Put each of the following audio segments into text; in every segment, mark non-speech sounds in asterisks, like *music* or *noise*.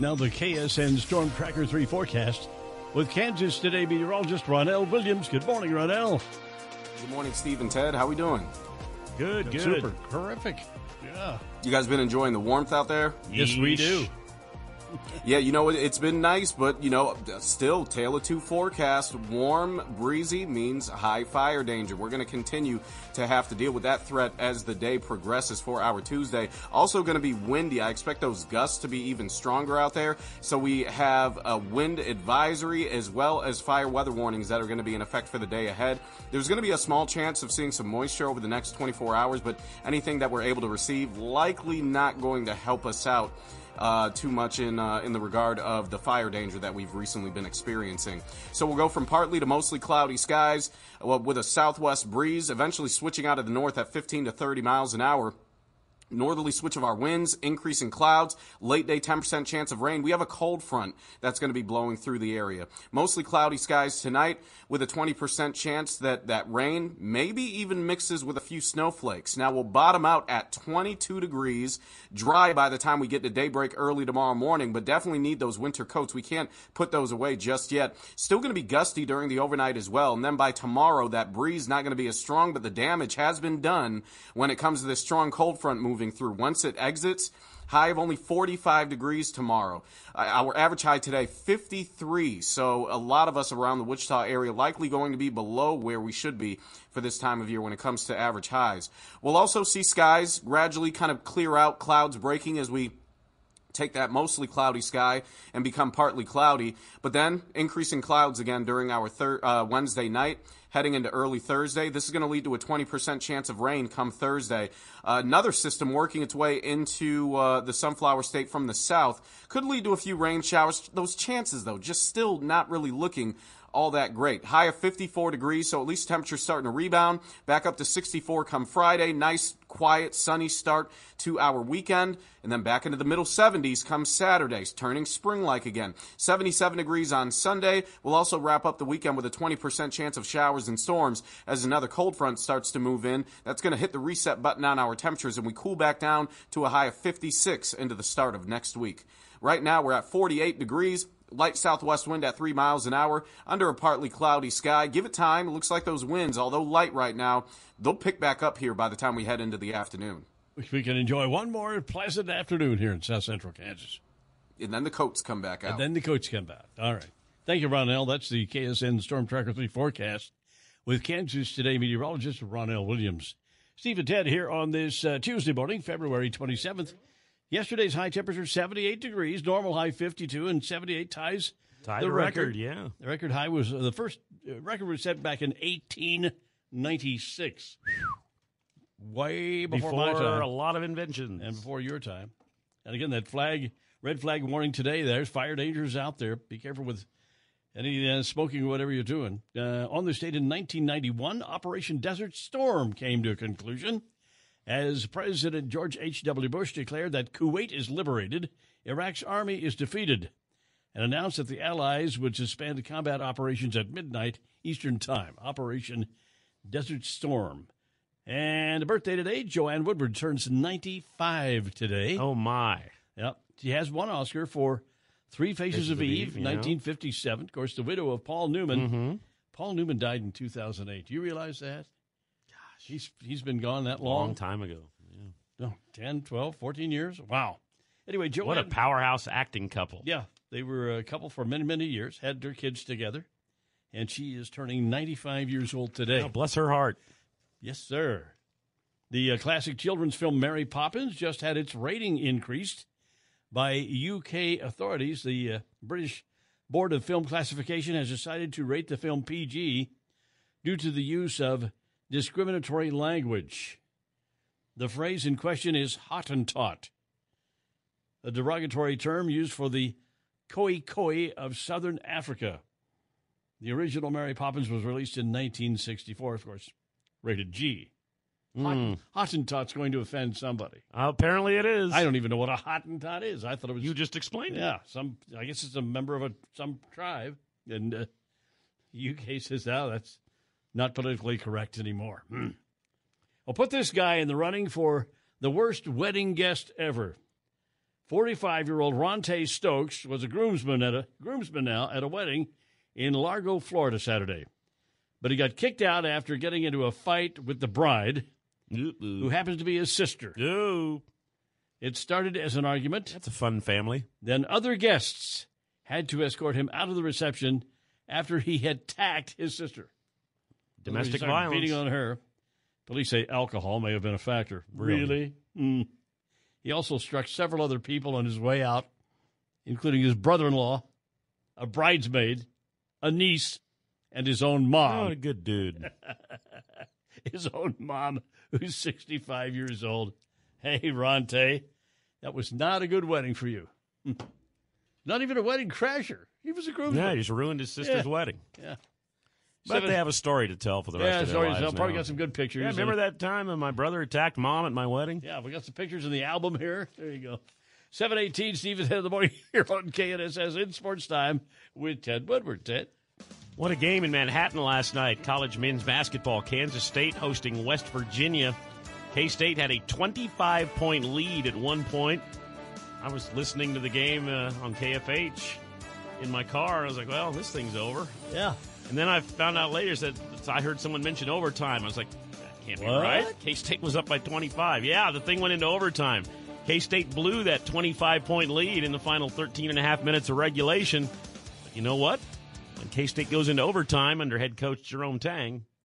Now the KSN Storm Tracker 3 forecast with Kansas Today meteorologist Ronelle Williams. Good morning, Ronelle. Good morning, Steve and Ted. How are we doing? Good, good. Super. Terrific. Yeah. You guys been enjoying the warmth out there? Yes, we do. Yeah, you know, it- it's been nice, but, you know, still, tale of two forecast. Warm, breezy means high fire danger. We're going to continue to have to deal with that threat as the day progresses for our Tuesday. Also going to be windy. I expect those gusts to be even stronger out there. So we have a wind advisory as well as fire weather warnings that are going to be in effect for the day ahead. There's going to be a small chance of seeing some moisture over the next 24 hours, but anything that we're able to receive likely not going to help us out uh, too much in uh, in the regard of the fire danger that we've recently been experiencing. So we'll go from partly to mostly cloudy skies well, with a southwest breeze, eventually switching out of the north at 15 to 30 miles an hour. Northerly switch of our winds, increasing clouds, late day 10% chance of rain. We have a cold front that's going to be blowing through the area. Mostly cloudy skies tonight with a 20% chance that that rain maybe even mixes with a few snowflakes. Now we'll bottom out at 22 degrees, dry by the time we get to daybreak early tomorrow morning, but definitely need those winter coats. We can't put those away just yet. Still going to be gusty during the overnight as well. And then by tomorrow, that breeze not going to be as strong, but the damage has been done when it comes to this strong cold front moving through. Once it exits, high of only 45 degrees tomorrow. Uh, our average high today, 53. So a lot of us around the Wichita area likely going to be below where we should be for this time of year when it comes to average highs. We'll also see skies gradually kind of clear out, clouds breaking as we take that mostly cloudy sky and become partly cloudy, but then increasing clouds again during our thir- uh, Wednesday night. Heading into early Thursday, this is going to lead to a 20% chance of rain come Thursday. Uh, another system working its way into uh, the sunflower state from the south could lead to a few rain showers. Those chances, though, just still not really looking all that great. High of 54 degrees, so at least temperature's starting to rebound. Back up to 64 come Friday. Nice, quiet, sunny start to our weekend. And then back into the middle 70s come Saturdays, turning spring like again. 77 degrees on Sunday. We'll also wrap up the weekend with a 20% chance of showers and storms as another cold front starts to move in. That's going to hit the reset button on our temperatures and we cool back down to a high of 56 into the start of next week. Right now we're at 48 degrees. Light southwest wind at 3 miles an hour under a partly cloudy sky. Give it time. It looks like those winds, although light right now, they'll pick back up here by the time we head into the afternoon. We can enjoy one more pleasant afternoon here in South Central Kansas. And then the coats come back out. And then the coats come back. All right. Thank you, Ronelle. That's the KSN Storm Tracker 3 forecast with Kansas Today meteorologist Ronelle Williams. Steve and Ted here on this uh, Tuesday morning, February 27th. Yesterday's high temperature 78 degrees, normal high 52, and 78 ties Tie the, the record, yeah. The record high was uh, the first uh, record was set back in 1896. Way before, my time a lot of inventions. and before your time. And again, that flag, red flag warning today. There's fire dangers out there. Be careful with any uh, smoking or whatever you're doing. Uh, on this date in 1991, Operation Desert Storm came to a conclusion as President George H.W. Bush declared that Kuwait is liberated, Iraq's army is defeated, and announced that the Allies would suspend combat operations at midnight Eastern Time. Operation Desert Storm. And a birthday today, Joanne Woodward turns 95 today. oh, my. Yep. She has one Oscar for Three Faces, Faces of, of Eve, Eve, yeah. 1957. Of course, the widow of Paul Newman. Mm-hmm. Paul Newman died in 2008. Do you realize that? Gosh. He's, he's been gone that long. Long time ago. Yeah. Oh, 10, 12, 14 years? Wow. Anyway, Joanne. What a powerhouse acting couple. Yeah, they were a couple for many, many years, had their kids together, and she is turning 95 years old today. Oh, bless her heart. Yes, sir. The uh, classic children's film Mary Poppins just had its rating increased by UK authorities. The uh, British Board of Film Classification has decided to rate the film PG due to the use of discriminatory language. The phrase in question is Hottentot, a derogatory term used for the Khoi Khoi of southern Africa. The original Mary Poppins was released in 1964, of course, rated G. Mm. Hottentot's going to offend somebody. apparently it is. I don't even know what a Hottentot is. I thought it was You just explained it. yeah, some. I guess it's a member of a some tribe, and uh, *laughs* UK says, "Oh, that's not politically correct anymore." Hmm. Well, put this guy in the running for the worst wedding guest ever. Forty-five-year-old Ronte Stokes was a groomsman at a groomsman now at a wedding in Largo, Florida, Saturday, but he got kicked out after getting into a fight with the bride, who happens to be his sister. Ooh, It started as an argument. that's a fun family. Then other guests had to escort him out of the reception after he had attacked his sister. Domestic violence. Beating on her. Police say alcohol may have been a factor. Really? Mm. He also struck several other people on his way out, including his brother in law, a bridesmaid, a niece, and his own Oh, mom. what a good dude. *laughs* his own mom, who's 65 years old. Hey, Ronte, that was not a good wedding for you. *laughs* not even a wedding crasher. He was a groomsman. yeah, he just ruined his sister's Yeah. wedding. Yeah. But Seven- they have a story to tell for the rest yeah, of their sorry, lives. I probably now. got some good pictures. Yeah, remember And- that time when my brother attacked mom at my wedding? Yeah, we got some pictures in the album here. There you go. 718, Steve is head of the morning *laughs* here on KNSS in sports time with Ted Woodward. Ted. What a game in Manhattan last night. College men's basketball. Kansas State hosting West Virginia. K State had a 25 point lead at one point. I was listening to the game uh, on KFH in my car. I was like, well, this thing's over. Yeah. And then I found out later that I heard someone mention overtime. I was like, that can't be What? right. K State was up by 25. Yeah, the thing went into overtime. K State blew that 25 point lead in the final 13 and a half minutes of regulation. But you know what? When K State goes into overtime under head coach Jerome Tang,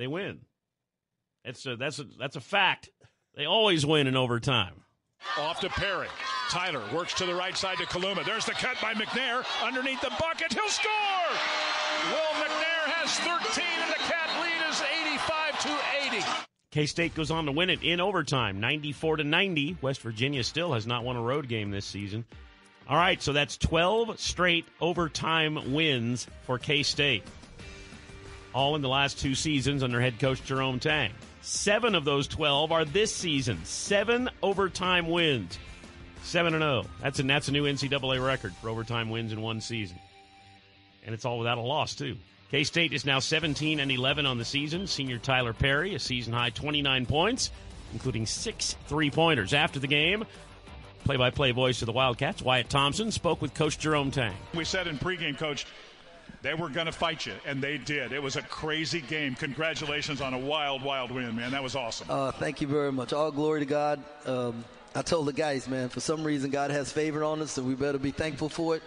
They win. That's a, that's a, that's a fact. They always win in overtime. Off to Perry. Tyler works to the right side to Kaluma. There's the cut by McNair. Underneath the bucket. He'll score! Will McNair has 13, and the Cat lead is 85 to 80. K State goes on to win it in overtime, 94 to 90. West Virginia still has not won a road game this season. All right, so that's 12 straight overtime wins for K State. All in the last two seasons under head coach Jerome Tang. Seven of those 12 are this season. Seven overtime wins. 7 and 0. That's a, that's a new NCAA record for overtime wins in one season. And it's all without a loss, too. K State is now 17 and 11 on the season. Senior Tyler Perry, a season high 29 points, including six three pointers. After the game, play-by-play voice of the Wildcats, Wyatt Thompson, spoke with Coach Jerome Tang. We said in pregame, Coach, they were going to fight you, and they did. It was a crazy game. Congratulations on a wild, wild win, man. That was awesome. Uh, thank you very much. All glory to God. Um, I told the guys, man, for some reason God has favor on us, so we better be thankful for it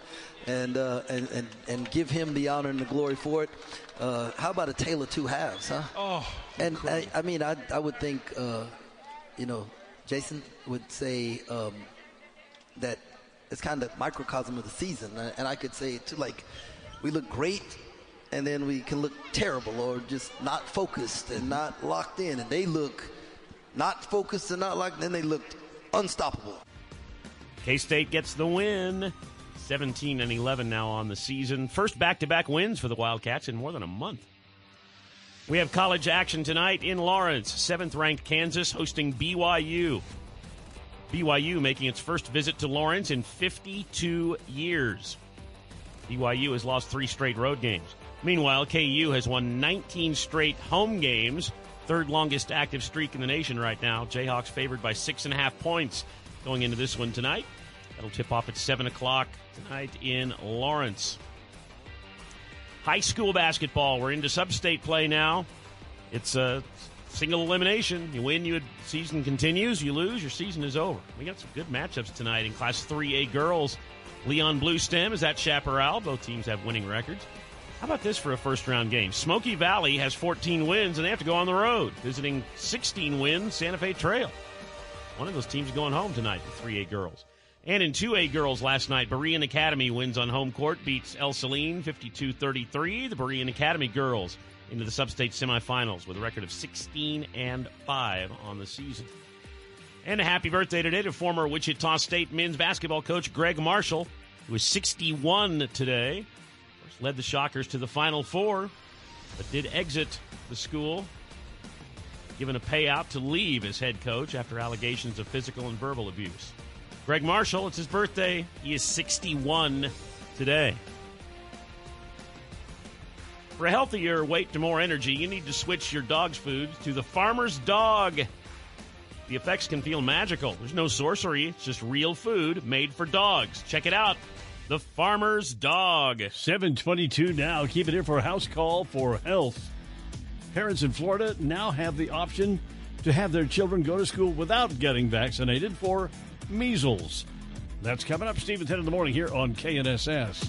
and uh, and, and, and give Him the honor and the glory for it. Uh, how about a tale of two halves, huh? Oh, and I, I, mean, I, I would think, uh, you know, Jason would say um, that it's kind of the microcosm of the season, and I could say too, like we look great and then we can look terrible or just not focused and not locked in and they look not focused and not locked, in, they looked unstoppable. K State gets the win. 17 and 11 now on the season. First back to back wins for the Wildcats in more than a month. We have college action tonight in Lawrence. Seventh ranked Kansas hosting BYU. BYU making its first visit to Lawrence in 52 years. BYU has lost three straight road games. Meanwhile, KU has won 19 straight home games Third longest active streak in the nation right now. Jayhawks favored by six and a half points going into this one tonight. That'll tip off at 7 o'clock tonight in Lawrence. High school basketball. We're into sub-state play now. It's a single elimination. You win, your season continues. You lose, your season is over. We got some good matchups tonight in Class 3A girls. Leon Bluestem is at Chaparral. Both teams have winning records. How about this for a first round game? Smoky Valley has 14 wins and they have to go on the road, visiting 16 wins Santa Fe Trail. One of those teams going home tonight, the 3A girls. And in 2A girls last night, Berean Academy wins on home court, beats Ell-Saline 52 33. The Berean Academy girls into the substate semifinals with a record of 16 and 5 on the season. And a happy birthday today to former Wichita State men's basketball coach Gregg Marshall, who is 61 today led the Shockers to the Final Four, but did exit the school, given a payout to leave as head coach after allegations of physical and verbal abuse. Gregg Marshall, it's his birthday. He is 61 today. For a healthier weight to more energy, you need to switch your dog's food to the Farmer's Dog. The effects can feel magical. There's no sorcery, it's just real food made for dogs. Check it out the farmer's dog. 722 now. Keep it here for a house call for health. Parents in Florida now have the option to have their children go to school without getting vaccinated for measles. That's coming up, Steve, at 10 in the morning here on KNSS.